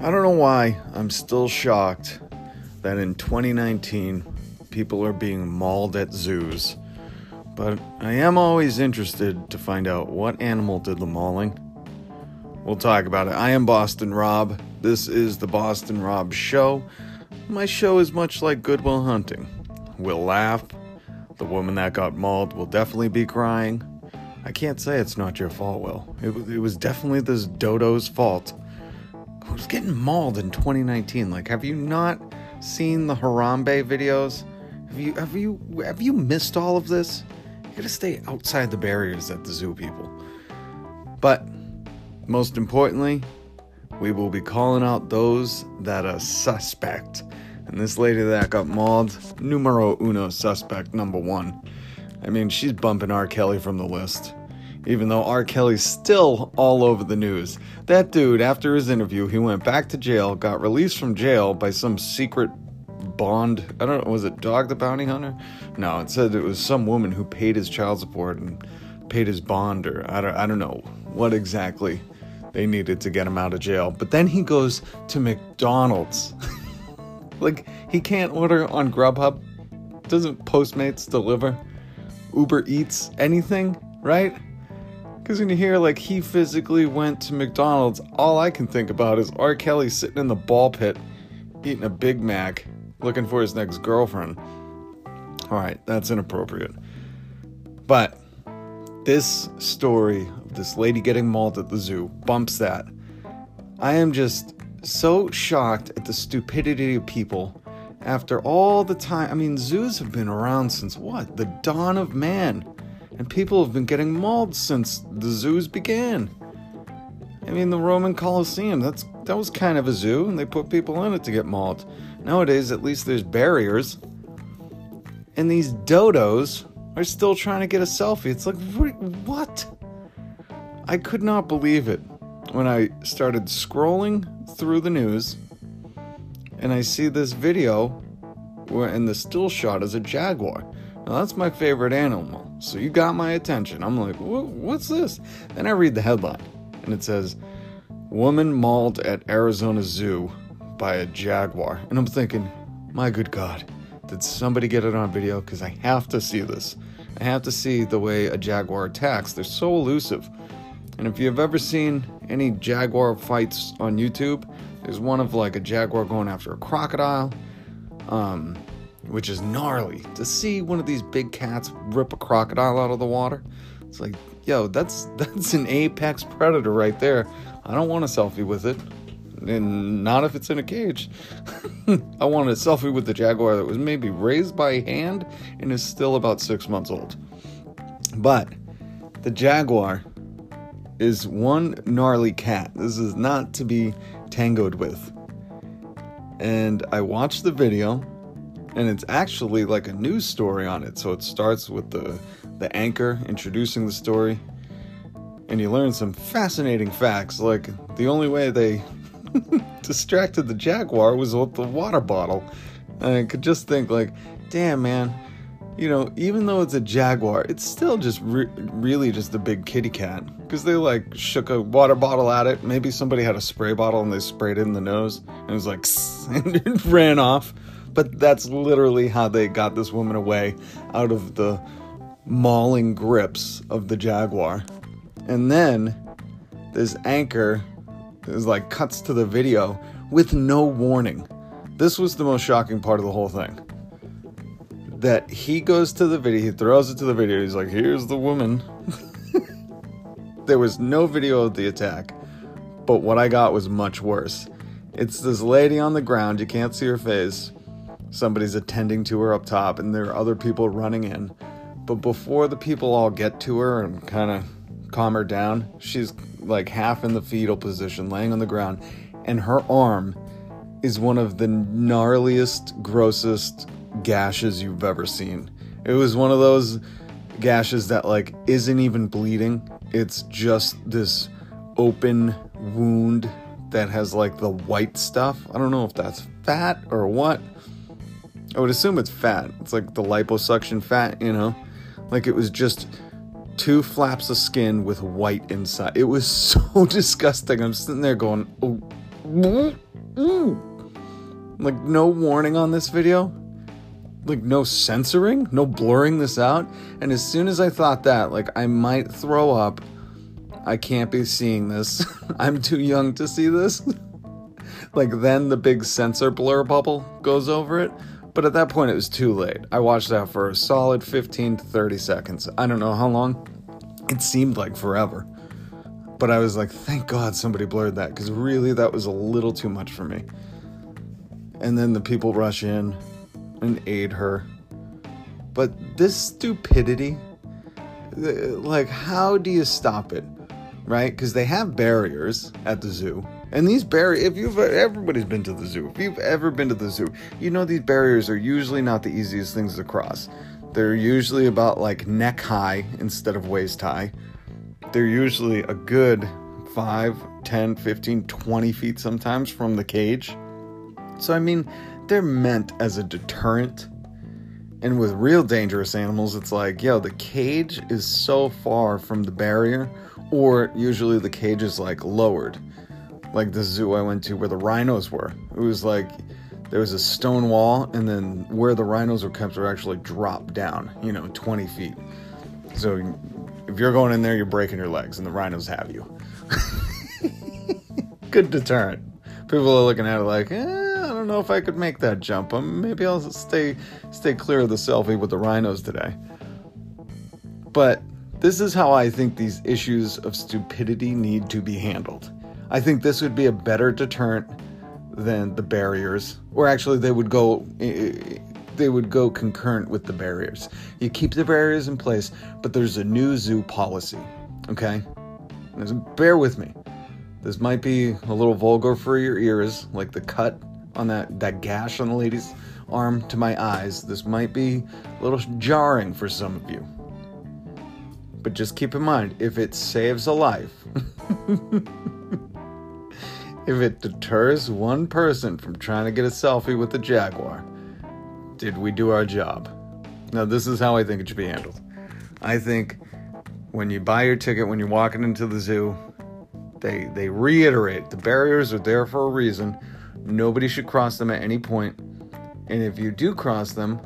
I don't know why I'm still shocked that in 2019 people are being mauled at zoos. But I am always interested to find out what animal did the mauling. We'll talk about it. I am Boston Robb. This is the Boston Robb Show. My show is much like Good Will Hunting. We'll laugh. The woman that got mauled will definitely be crying. I can't say it's not your fault, Will. It, it was definitely this dodo's fault who's getting mauled in 2019? Like, have you not seen the Harambe videos? Have you have you have you missed all of this? You gotta stay outside the barriers at the zoo, people. But most importantly, we will be calling out those that are suspect. And this lady that got mauled, numero uno suspect number one. I mean, she's bumping R. Kelly from the list even though R. Kelly's still all over the news. That dude, after his interview, he went back to jail, got released from jail by some secret bond. I don't know, was it Dog the Bounty Hunter? No, it said it was some woman who paid his child support and paid his bond, or I don't, I don't know what exactly they needed to get him out of jail. But then he goes to McDonald's. like, he can't order on Grubhub. Doesn't Postmates deliver? Uber Eats anything, right? Because when you hear like he physically went to McDonald's, all I can think about is R. Kelly sitting in the ball pit eating a Big Mac looking for his next girlfriend. All right, that's inappropriate. But this story of this lady getting mauled at the zoo bumps that. I am just so shocked at the stupidity of people after all the time. I mean, zoos have been around since what? The dawn of man and people have been getting mauled since the zoos began. I mean, the Roman Colosseum, that's that was kind of a zoo, and they put people in it to get mauled. Nowadays, at least there's barriers. And these dodos are still trying to get a selfie. It's like, what? I could not believe it when I started scrolling through the news and I see this video where, and the still shot is a jaguar. Now, that's my favorite animal. So you got my attention. I'm like, what's this? Then I read the headline, and it says, Woman mauled at Arizona Zoo by a jaguar. And I'm thinking, my good God, did somebody get it on video? Because I have to see this. I have to see the way a jaguar attacks. They're so elusive. And if you've ever seen any jaguar fights on YouTube, there's one of like a jaguar going after a crocodile. Um, which is gnarly. To see one of these big cats rip a crocodile out of the water, it's like, yo, that's that's an apex predator right there. I don't want a selfie with it, and not if it's in a cage. I want a selfie with the jaguar that was maybe raised by hand and is still about six months old. But the jaguar is one gnarly cat. This is not to be tangoed with. And I watched the video and it's actually like a news story on it. So it starts with the the anchor introducing the story, and you learn some fascinating facts. Like the only way they distracted the jaguar was with the water bottle. And I could just think like, damn man, you know, even though it's a jaguar, it's still just re- really just a big kitty cat. Because they like shook a water bottle at it. Maybe somebody had a spray bottle and they sprayed it in the nose and it was like, and it ran off. But that's literally how they got this woman away out of the mauling grips of the Jaguar. And then this anchor is like cuts to the video with no warning. This was the most shocking part of the whole thing. That he goes to the video, he throws it to the video, he's like, here's the woman. there was no video of the attack, but what I got was much worse. It's this lady on the ground, you can't see her face, somebody's attending to her up top and there are other people running in. But before the people all get to her and kind of calm her down, she's like half in the fetal position, laying on the ground, and her arm is one of the gnarliest, grossest gashes you've ever seen. It was one of those gashes that like isn't even bleeding. It's just this open wound that has like the white stuff. I don't know if that's fat or what, I would assume it's fat. It's like the liposuction fat, you know? Like it was just two flaps of skin with white inside. It was so disgusting. I'm sitting there going, oh, mm, mm. like no warning on this video like no censoring no blurring this out and as soon as i thought that like i might throw up i can't be seeing this i'm too young to see this like then the big censor blur bubble goes over it but at that point it was too late i watched that for a solid 15 to 30 seconds i don't know how long it seemed like forever but I was like, thank God somebody blurred that because really that was a little too much for me. And then the people rush in and aid her. But this stupidity, like, how do you stop it? Right? Because they have barriers at the zoo. And these barriers, if you've everybody's been to the zoo, if you've ever been to the zoo, you know these barriers are usually not the easiest things to cross. They're usually about like neck high instead of waist high they're usually a good 5, 10, 15, 20 feet sometimes from the cage. So, I mean, they're meant as a deterrent. And with real dangerous animals, it's like, yo, the cage is so far from the barrier, or usually the cage is like lowered. Like the zoo I went to where the rhinos were. It was like there was a stone wall, and then where the rhinos were kept were actually dropped down, you know, 20 feet. So if you're going in there, you're breaking your legs, and the rhinos have you. Good deterrent. People are looking at it like, eh, I don't know if I could make that jump. Um, maybe I'll stay stay clear of the selfie with the rhinos today. But this is how I think these issues of stupidity need to be handled. I think this would be a better deterrent than the barriers, or actually, they would go they would go concurrent with the barriers. You keep the barriers in place, but there's a new zoo policy. Okay? bear with me. This might be a little vulgar for your ears, like the cut on that, that gash on the lady's arm to my eyes. This might be a little jarring for some of you. But just keep in mind if it saves a life, if it deters one person from trying to get a selfie with the jaguar, did we do our job? Now, this is how I think it should be handled. I think when you buy your ticket, when you're walking into the zoo, they they reiterate the barriers are there for a reason. Nobody should cross them at any point. And if you do cross them,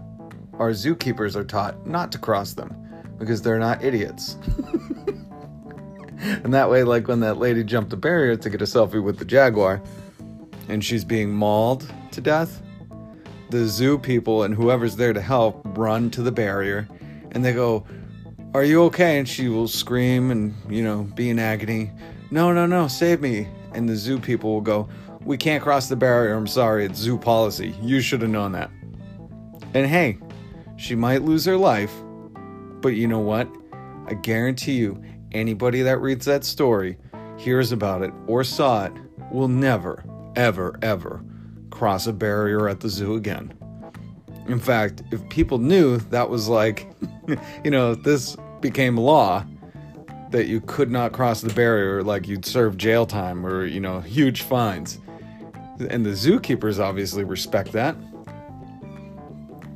our zookeepers are taught not to cross them because they're not idiots. and that way, like when that lady jumped the barrier to get a selfie with the jaguar and she's being mauled to death, the zoo people and whoever's there to help run to the barrier and they go, Are you okay? And she will scream and, you know, be in agony. No, no, no, save me. And the zoo people will go, We can't cross the barrier. I'm sorry. It's zoo policy. You should have known that. And hey, she might lose her life, but you know what? I guarantee you, anybody that reads that story, hears about it, or saw it, will never, ever, ever cross a barrier at the zoo again. In fact, if people knew that was like, you know, this became law that you could not cross the barrier, like you'd serve jail time or, you know, huge fines. And the zookeepers obviously respect that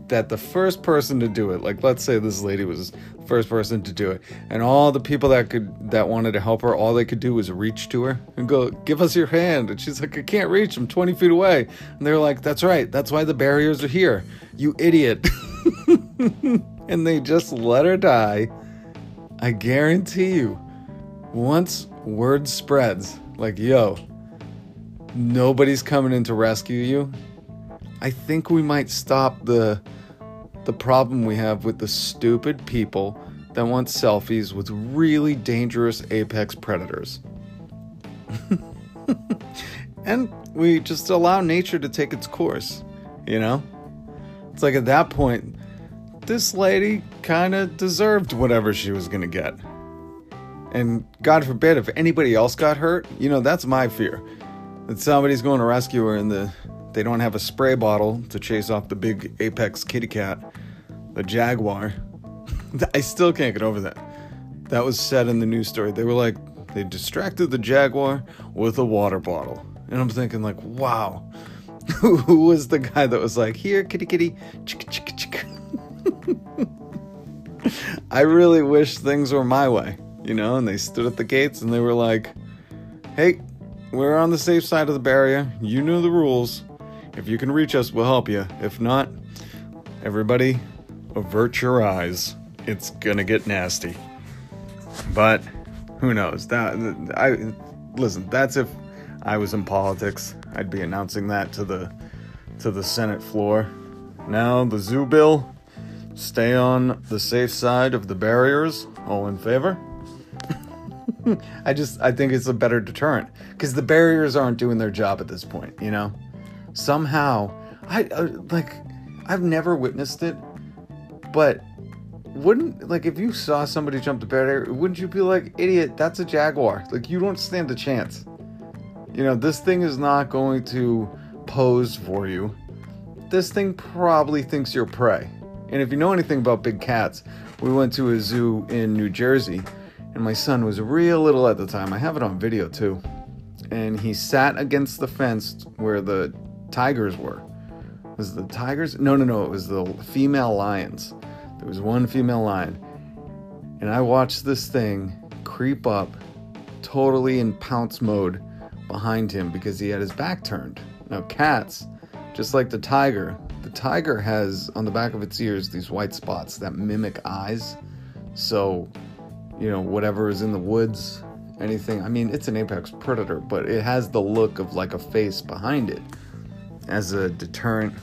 that the first person to do it, like let's say this lady was the first person to do it, and all the people that could that wanted to help her, all they could do was reach to her and go, "Give us your hand." And she's like, "I can't reach. I'm 20 feet away." And they're like, "That's right. That's why the barriers are here. You idiot." and they just let her die. I guarantee you, once word spreads, like, "Yo, nobody's coming in to rescue you." I think we might stop the the problem we have with the stupid people that want selfies with really dangerous apex predators. and we just allow nature to take its course, you know? It's like at that point, this lady kind of deserved whatever she was going to get. And God forbid if anybody else got hurt, you know, that's my fear. That somebody's going to rescue her and the they don't have a spray bottle to chase off the big apex kitty cat, the jaguar. I still can't get over that. That was said in the news story. They were like, they distracted the jaguar with a water bottle. And I'm thinking, like, wow, who was the guy that was like, here, kitty, kitty, chicka, chicka, chicka. I really wish things were my way, you know? And they stood at the gates and they were like, hey, we're on the safe side of the barrier. You know the rules. If you can reach us, we'll help you. If not, everybody avert your eyes. It's gonna get nasty. But who knows? That I listen, that's if I was in politics. I'd be announcing that to the to the Senate floor. Now the zoo bill, stay on the safe side of the barriers. All in favor? I just I think it's a better deterrent because the barriers aren't doing their job at this point. You know, somehow I uh, like I've never witnessed it, but wouldn't like if you saw somebody jump the barrier, wouldn't you be like, idiot? That's a jaguar. Like you don't stand a chance. You know, this thing is not going to pose for you. This thing probably thinks you're prey. And if you know anything about big cats, we went to a zoo in New Jersey, and my son was real little at the time. I have it on video too. And he sat against the fence where the tigers were. Was the tigers? No, no, no. It was the female lions. There was one female lion. And I watched this thing creep up totally in pounce mode behind him because he had his back turned. Now, cats, just like the tiger, the tiger has on the back of its ears these white spots that mimic eyes. So, you know, whatever is in the woods, anything, I mean, it's an apex predator, but it has the look of like a face behind it as a deterrent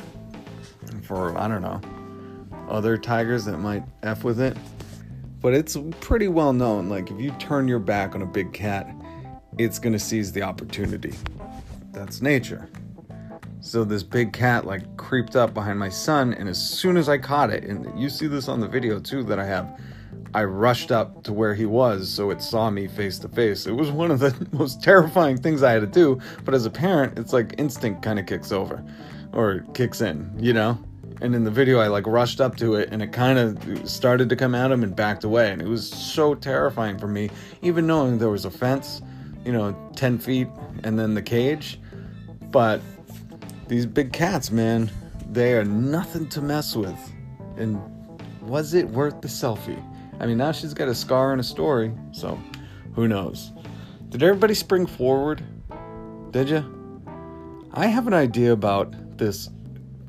for, I don't know, other tigers that might F with it. But it's pretty well known. Like, if you turn your back on a big cat, it's gonna seize the opportunity. That's nature. So this big cat like creeped up behind my son, and as soon as I caught it, and you see this on the video too that I have, I rushed up to where he was so it saw me face to face. It was one of the most terrifying things I had to do, but as a parent, it's like instinct kind of kicks over or kicks in, you know? And in the video, I like rushed up to it and it kind of started to come at him and backed away. And it was so terrifying for me, even knowing there was a fence you know, 10 feet and then the cage. But these big cats, man, they are nothing to mess with. And was it worth the selfie? I mean, now she's got a scar and a story, so who knows? Did everybody spring forward? Did you? I have an idea about this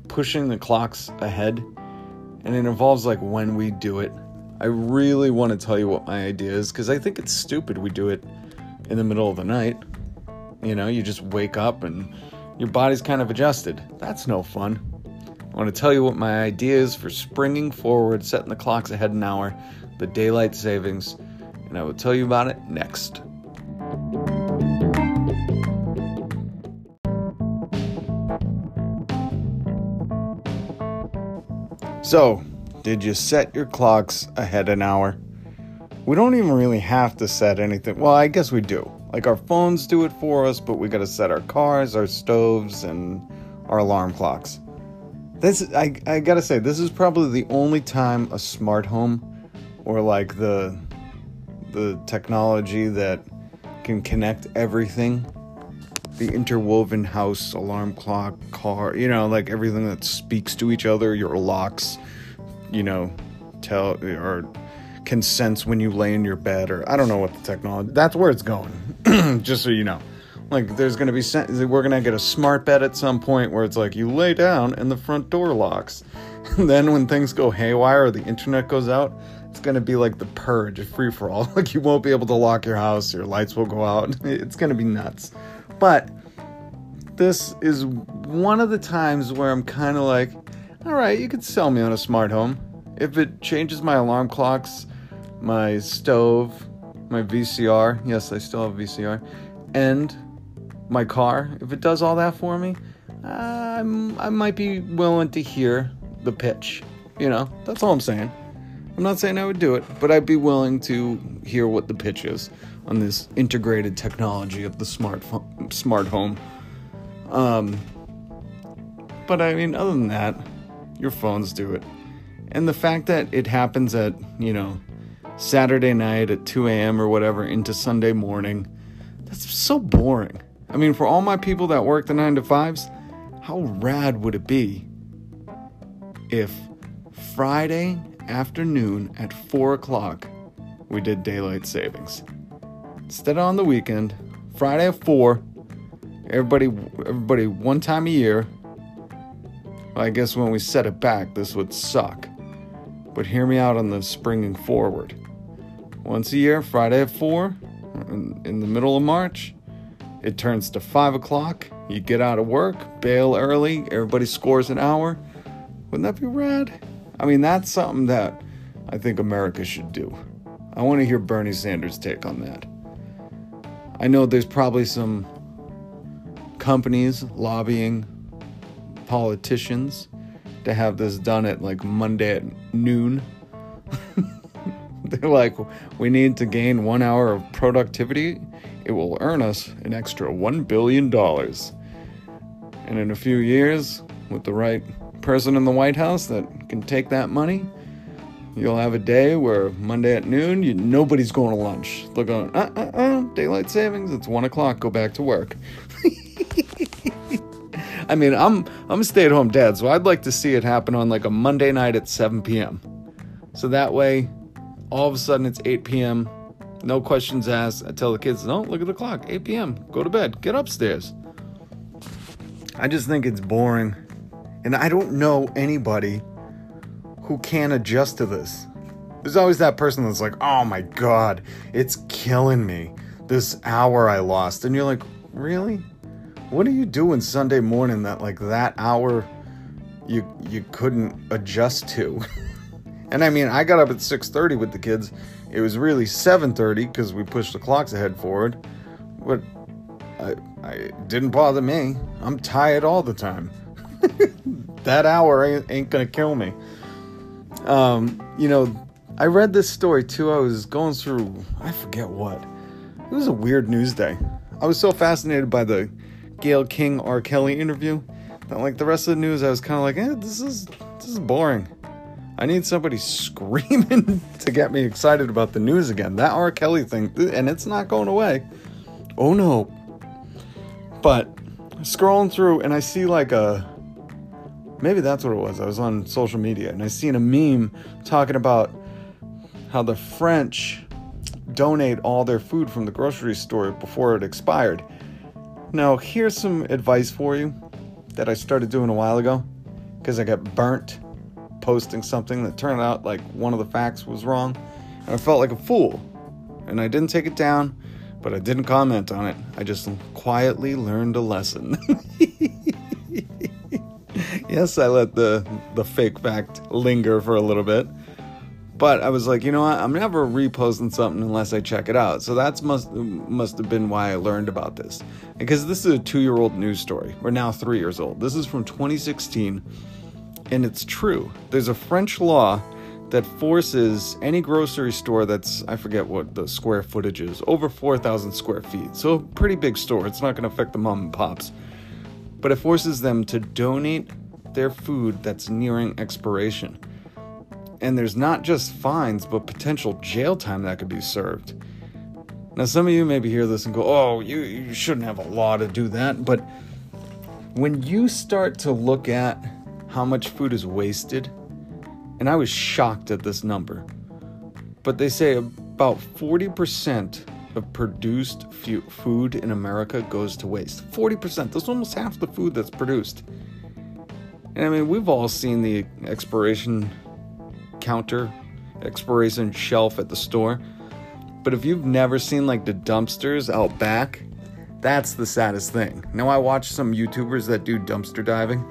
pushing the clocks ahead, and it involves like when we do it. I really want to tell you what my idea is because I think it's stupid we do it in the middle of the night. You know, you just wake up and your body's kind of adjusted. That's no fun. I want to tell you what my idea is for springing forward, setting the clocks ahead an hour, the daylight savings, and I will tell you about it next. So, did you set your clocks ahead an hour? we don't even really have to set anything. Well, I guess we do. Like our phones do it for us, but we got to set our cars, our stoves, and our alarm clocks. This I I got to say this is probably the only time a smart home or like the the technology that can connect everything the interwoven house alarm clock car you know like everything that speaks to each other your locks you know tell or can sense when you lay in your bed, or I don't know what the technology. That's where it's going. Just so you know, like there's gonna be we're gonna get a smart bed at some point where it's like you lay down and the front door locks. And then when things go haywire or the internet goes out, it's gonna be like the purge, a free for all. like you won't be able to lock your house, your lights will go out. It's gonna be nuts. But this is one of the times where I'm kind of like, all right, you could sell me on a smart home. If it changes my alarm clocks, my stove, my VCR. Yes, I still have VCR, and my car. If it does all that for me, uh, I'm, I might be willing to hear the pitch. You know, that's all I'm saying. I'm not saying I would do it, but I'd be willing to hear what the pitch is on this integrated technology of the smart smart home. Um, but I mean, other than that, your phones do it, and the fact that it happens at you know Saturday night at 2 a.m. or whatever into Sunday morning. That's so boring. I mean, for all my people that work the 9 to 5s, how rad would it be if Friday afternoon at 4 o'clock we did daylight savings? Instead on the weekend, Friday at 4, everybody, everybody, one time a year. I guess when we set it back, this would suck. But hear me out on the springing forward. Once a year, Friday at 4, in, in the middle of March, it turns to 5 o'clock. You get out of work, bail early, everybody scores an hour. Wouldn't that be rad? I mean, that's something that I think America should do. I want to hear Bernie Sanders' take on that. I know there's probably some companies lobbying politicians to have this done at like Monday at noon. They're like, we need to gain one hour of productivity. It will earn us an extra $1 billion. And in a few years, with the right person in the White House that can take that money, you'll have a day where Monday at noon, you, nobody's going to lunch. They're going, uh, uh, uh, daylight savings, it's one o'clock, go back to work. I mean, I'm I'm a stay-at-home dad, so I'd like to see it happen on like a Monday night at 7 p.m. So that way, all of a sudden it's 8 p.m. No questions asked. I tell the kids, no, look at the clock, 8 p.m. Go to bed, get upstairs. I just think it's boring, and I don't know anybody who can adjust to this. There's always that person that's like, oh my god, it's killing me. This hour I lost. And you're like, really? What are you doing Sunday morning that like that hour you you couldn't adjust to? and I mean, I got up at 6:30 with the kids. It was really 7:30 because we pushed the clocks ahead forward. But I, I didn't bother me. I'm tired all the time. that hour ain't, ain't gonna kill me. Um, you know, I read this story too. I was going through, I forget what. It was a weird news day. I was so fascinated by the Gayle King R. Kelly interview that, like, the rest of the news, I was kind of like, eh, this is this is boring. I need somebody screaming to get me excited about the news again. That R. Kelly thing, and it's not going away. Oh no. But scrolling through, and I see like a Maybe that's what it was. I was on social media and I seen a meme talking about how the French donate all their food from the grocery store before it expired. Now, here's some advice for you that I started doing a while ago because I got burnt posting something that turned out like one of the facts was wrong. And I felt like a fool. And I didn't take it down, but I didn't comment on it. I just quietly learned a lesson. yes, I let the the fake fact linger for a little bit. But I was like, you know what? I'm never reposting something unless I check it out. So that's must must have been why I learned about this. Because this is a 2-year-old news story. We're now 3 years old. This is from 2016 and it's true. There's a French law that forces any grocery store that's I forget what the square footage is, over 4,000 square feet. So a pretty big store. It's not going to affect the mom and pops. But it forces them to donate their food that's nearing expiration. And there's not just fines, but potential jail time that could be served. Now, some of you maybe hear this and go, oh, you, you shouldn't have a law to do that. But when you start to look at how much food is wasted, and I was shocked at this number, but they say about 40% of produced food in America goes to waste. 40%. That's almost half the food that's produced. And I mean, we've all seen the expiration counter, expiration shelf at the store. But if you've never seen like the dumpsters out back, that's the saddest thing. Now, I watch some YouTubers that do dumpster diving,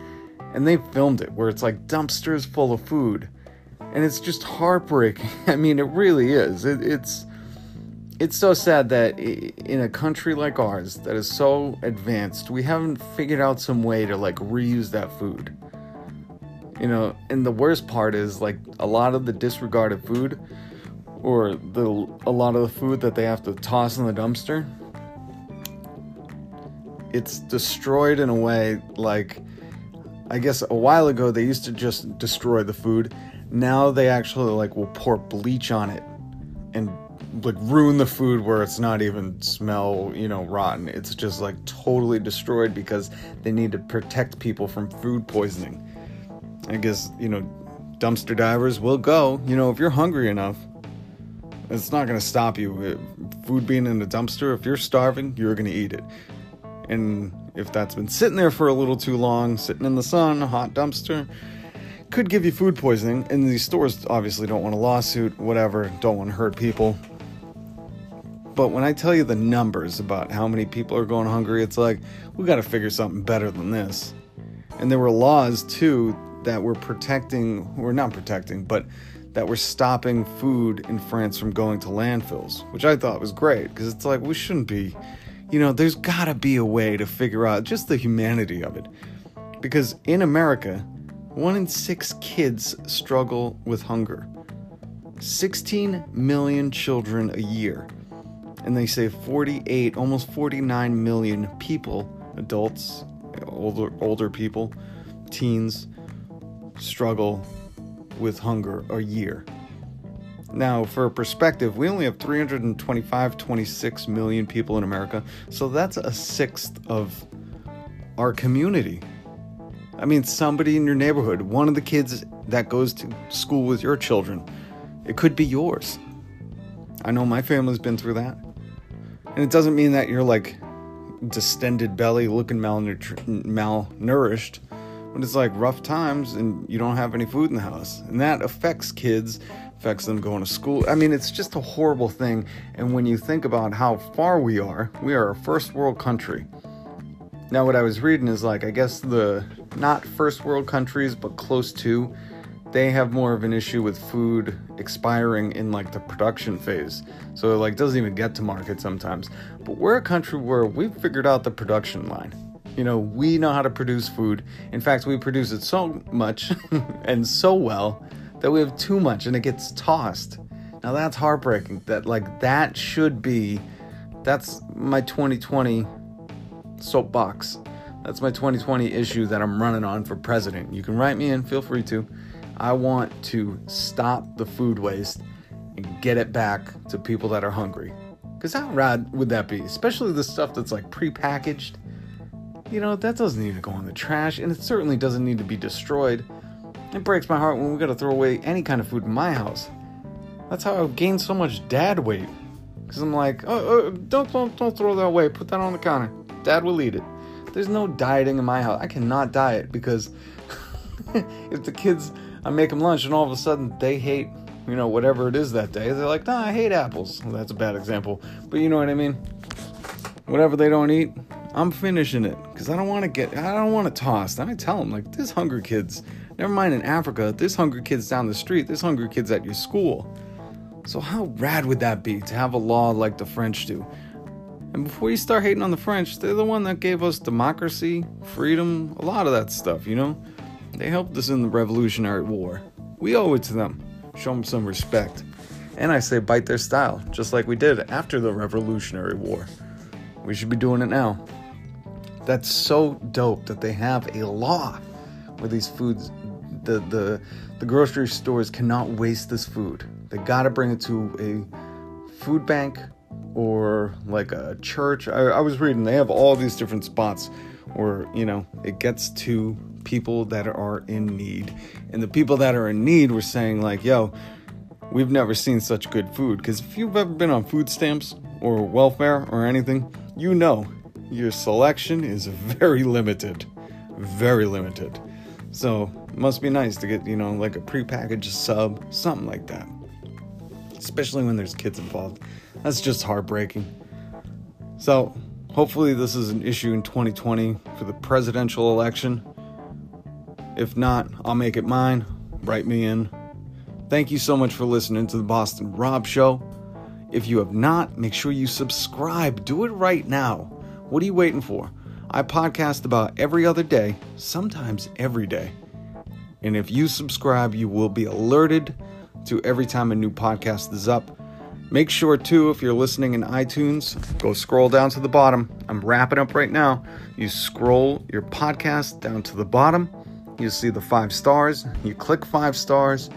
and they filmed it where it's like dumpsters full of food. And it's just heartbreaking. I mean, it really is. It, it's it's so sad that in a country like ours that is so advanced, we haven't figured out some way to like reuse that food. You know, and the worst part is like a lot of the disregarded food or the a lot of the food that they have to toss in the dumpster it's destroyed in a way like I guess a while ago they used to just destroy the food. Now they actually like will pour bleach on it and like ruin the food where it's not even smell, you know, rotten. It's just like totally destroyed because they need to protect people from food poisoning. I guess, you know, dumpster divers will go, you know, if you're hungry enough. It's not going to stop you. Food being in the dumpster, if you're starving, you're going to eat it. And if that's been sitting there for a little too long, sitting in the sun, a hot dumpster, could give you food poisoning. And these stores obviously don't want a lawsuit, whatever, don't want to hurt people. But when I tell you the numbers about how many people are going hungry, it's like, we got to figure something better than this. And there were laws too that were protecting, or not protecting, but that were stopping food in France from going to landfills, which I thought was great because it's like, we shouldn't be, you know, there's got to be a way to figure out just the humanity of it. Because in America, one in six kids struggle with hunger. 16 million children a year and they say 48, almost 49 million people, adults, older older people, teens struggle with hunger a year. Now, for perspective, we only have 325, 26 million people in America, so that's a sixth of our community. I mean, somebody in your neighborhood, one of the kids that goes to school with your children, it could be yours. I know my family's been through that. And it doesn't mean that you're like distended belly, looking malnourished, but it's like rough times and you don't have any food in the house. And that affects kids, affects them going to school. I mean, it's just a horrible thing. And when you think about how far we are, we are a first world country. Now, what I was reading is like, I guess the not first world countries, but close to, they have more of an issue with food expiring in like the production phase. So it like doesn't even get to market sometimes. But we're a country where we've figured out the production line. You know, we know how to produce food. In fact, we produce it so much and so well that we have too much and it gets tossed. Now that's heartbreaking. That like that should be that's my 2020 soapbox. That's my 2020 issue that I'm running on for president. You can write me in, feel free to. I want to stop the food waste and get it back to people that are hungry. Because how rad would that be? Especially the stuff that's like prepackaged. You know, that doesn't to go in the trash, and it certainly doesn't need to be destroyed. It breaks my heart when we gotta throw away any kind of food in my house. That's how I've gained so much dad weight. Because I'm like, oh, oh, don't, don't, don't throw that away. Put that on the counter. Dad will eat it. There's no dieting in my house. I cannot diet because if the kids I make them lunch, and all of a sudden they hate, you know, whatever it is that day. They're like, nah, I hate apples. Well, that's a bad example, but you know what I mean. Whatever they don't eat, I'm finishing it because I don't want to get, I don't want to toss. And I tell them like, this hungry kids. Never mind in Africa, this hungry kids down the street. this hungry kids at your school. So how rad would that be to have a law like the French do? And before you start hating on the French, they're the one that gave us democracy, freedom, a lot of that stuff, you know? They helped us in the Revolutionary War. We owe it to them. Show them some respect. And I say bite their style, just like we did after the Revolutionary War. We should be doing it now. That's so dope that they have a law where these foods, the the the grocery stores cannot waste this food. They got to bring it to a food bank or like a church. I, I was reading they have all these different spots where you know it gets to people that are in need. And the people that are in need were saying, like, yo, we've never seen such good food. Because if you've ever been on food stamps or welfare or anything, you know your selection is very limited. Very limited. So must be nice to get, you know, like a prepackaged sub, something like that. Especially when there's kids involved. That's just heartbreaking. So hopefully this is an issue in 2020 for the presidential election. If not, I'll make it mine. Write me in. Thank you so much for listening to the Boston Robb Show. If you have not, make sure you subscribe. Do it right now. What are you waiting for? I podcast about every other day, sometimes every day. And if you subscribe, you will be alerted to every time a new podcast is up. Make sure, too, if you're listening in iTunes, go scroll down to the bottom. I'm wrapping up right now. You scroll your podcast down to the bottom you see the five stars, you click five stars.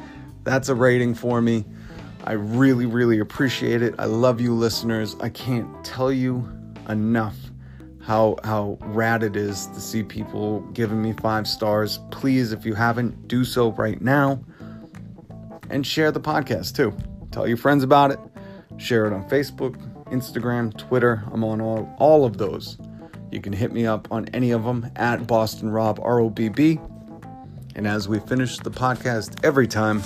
That's a rating for me. I really, really appreciate it. I love you, listeners. I can't tell you enough how how rad it is to see people giving me five stars. Please, if you haven't, do so right now. And share the podcast too. Tell your friends about it. Share it on Facebook, Instagram, Twitter. I'm on all, all of those. You can hit me up on any of them at Boston Robb R O B B. And as we finish the podcast every time,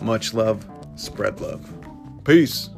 much love, spread love. Peace.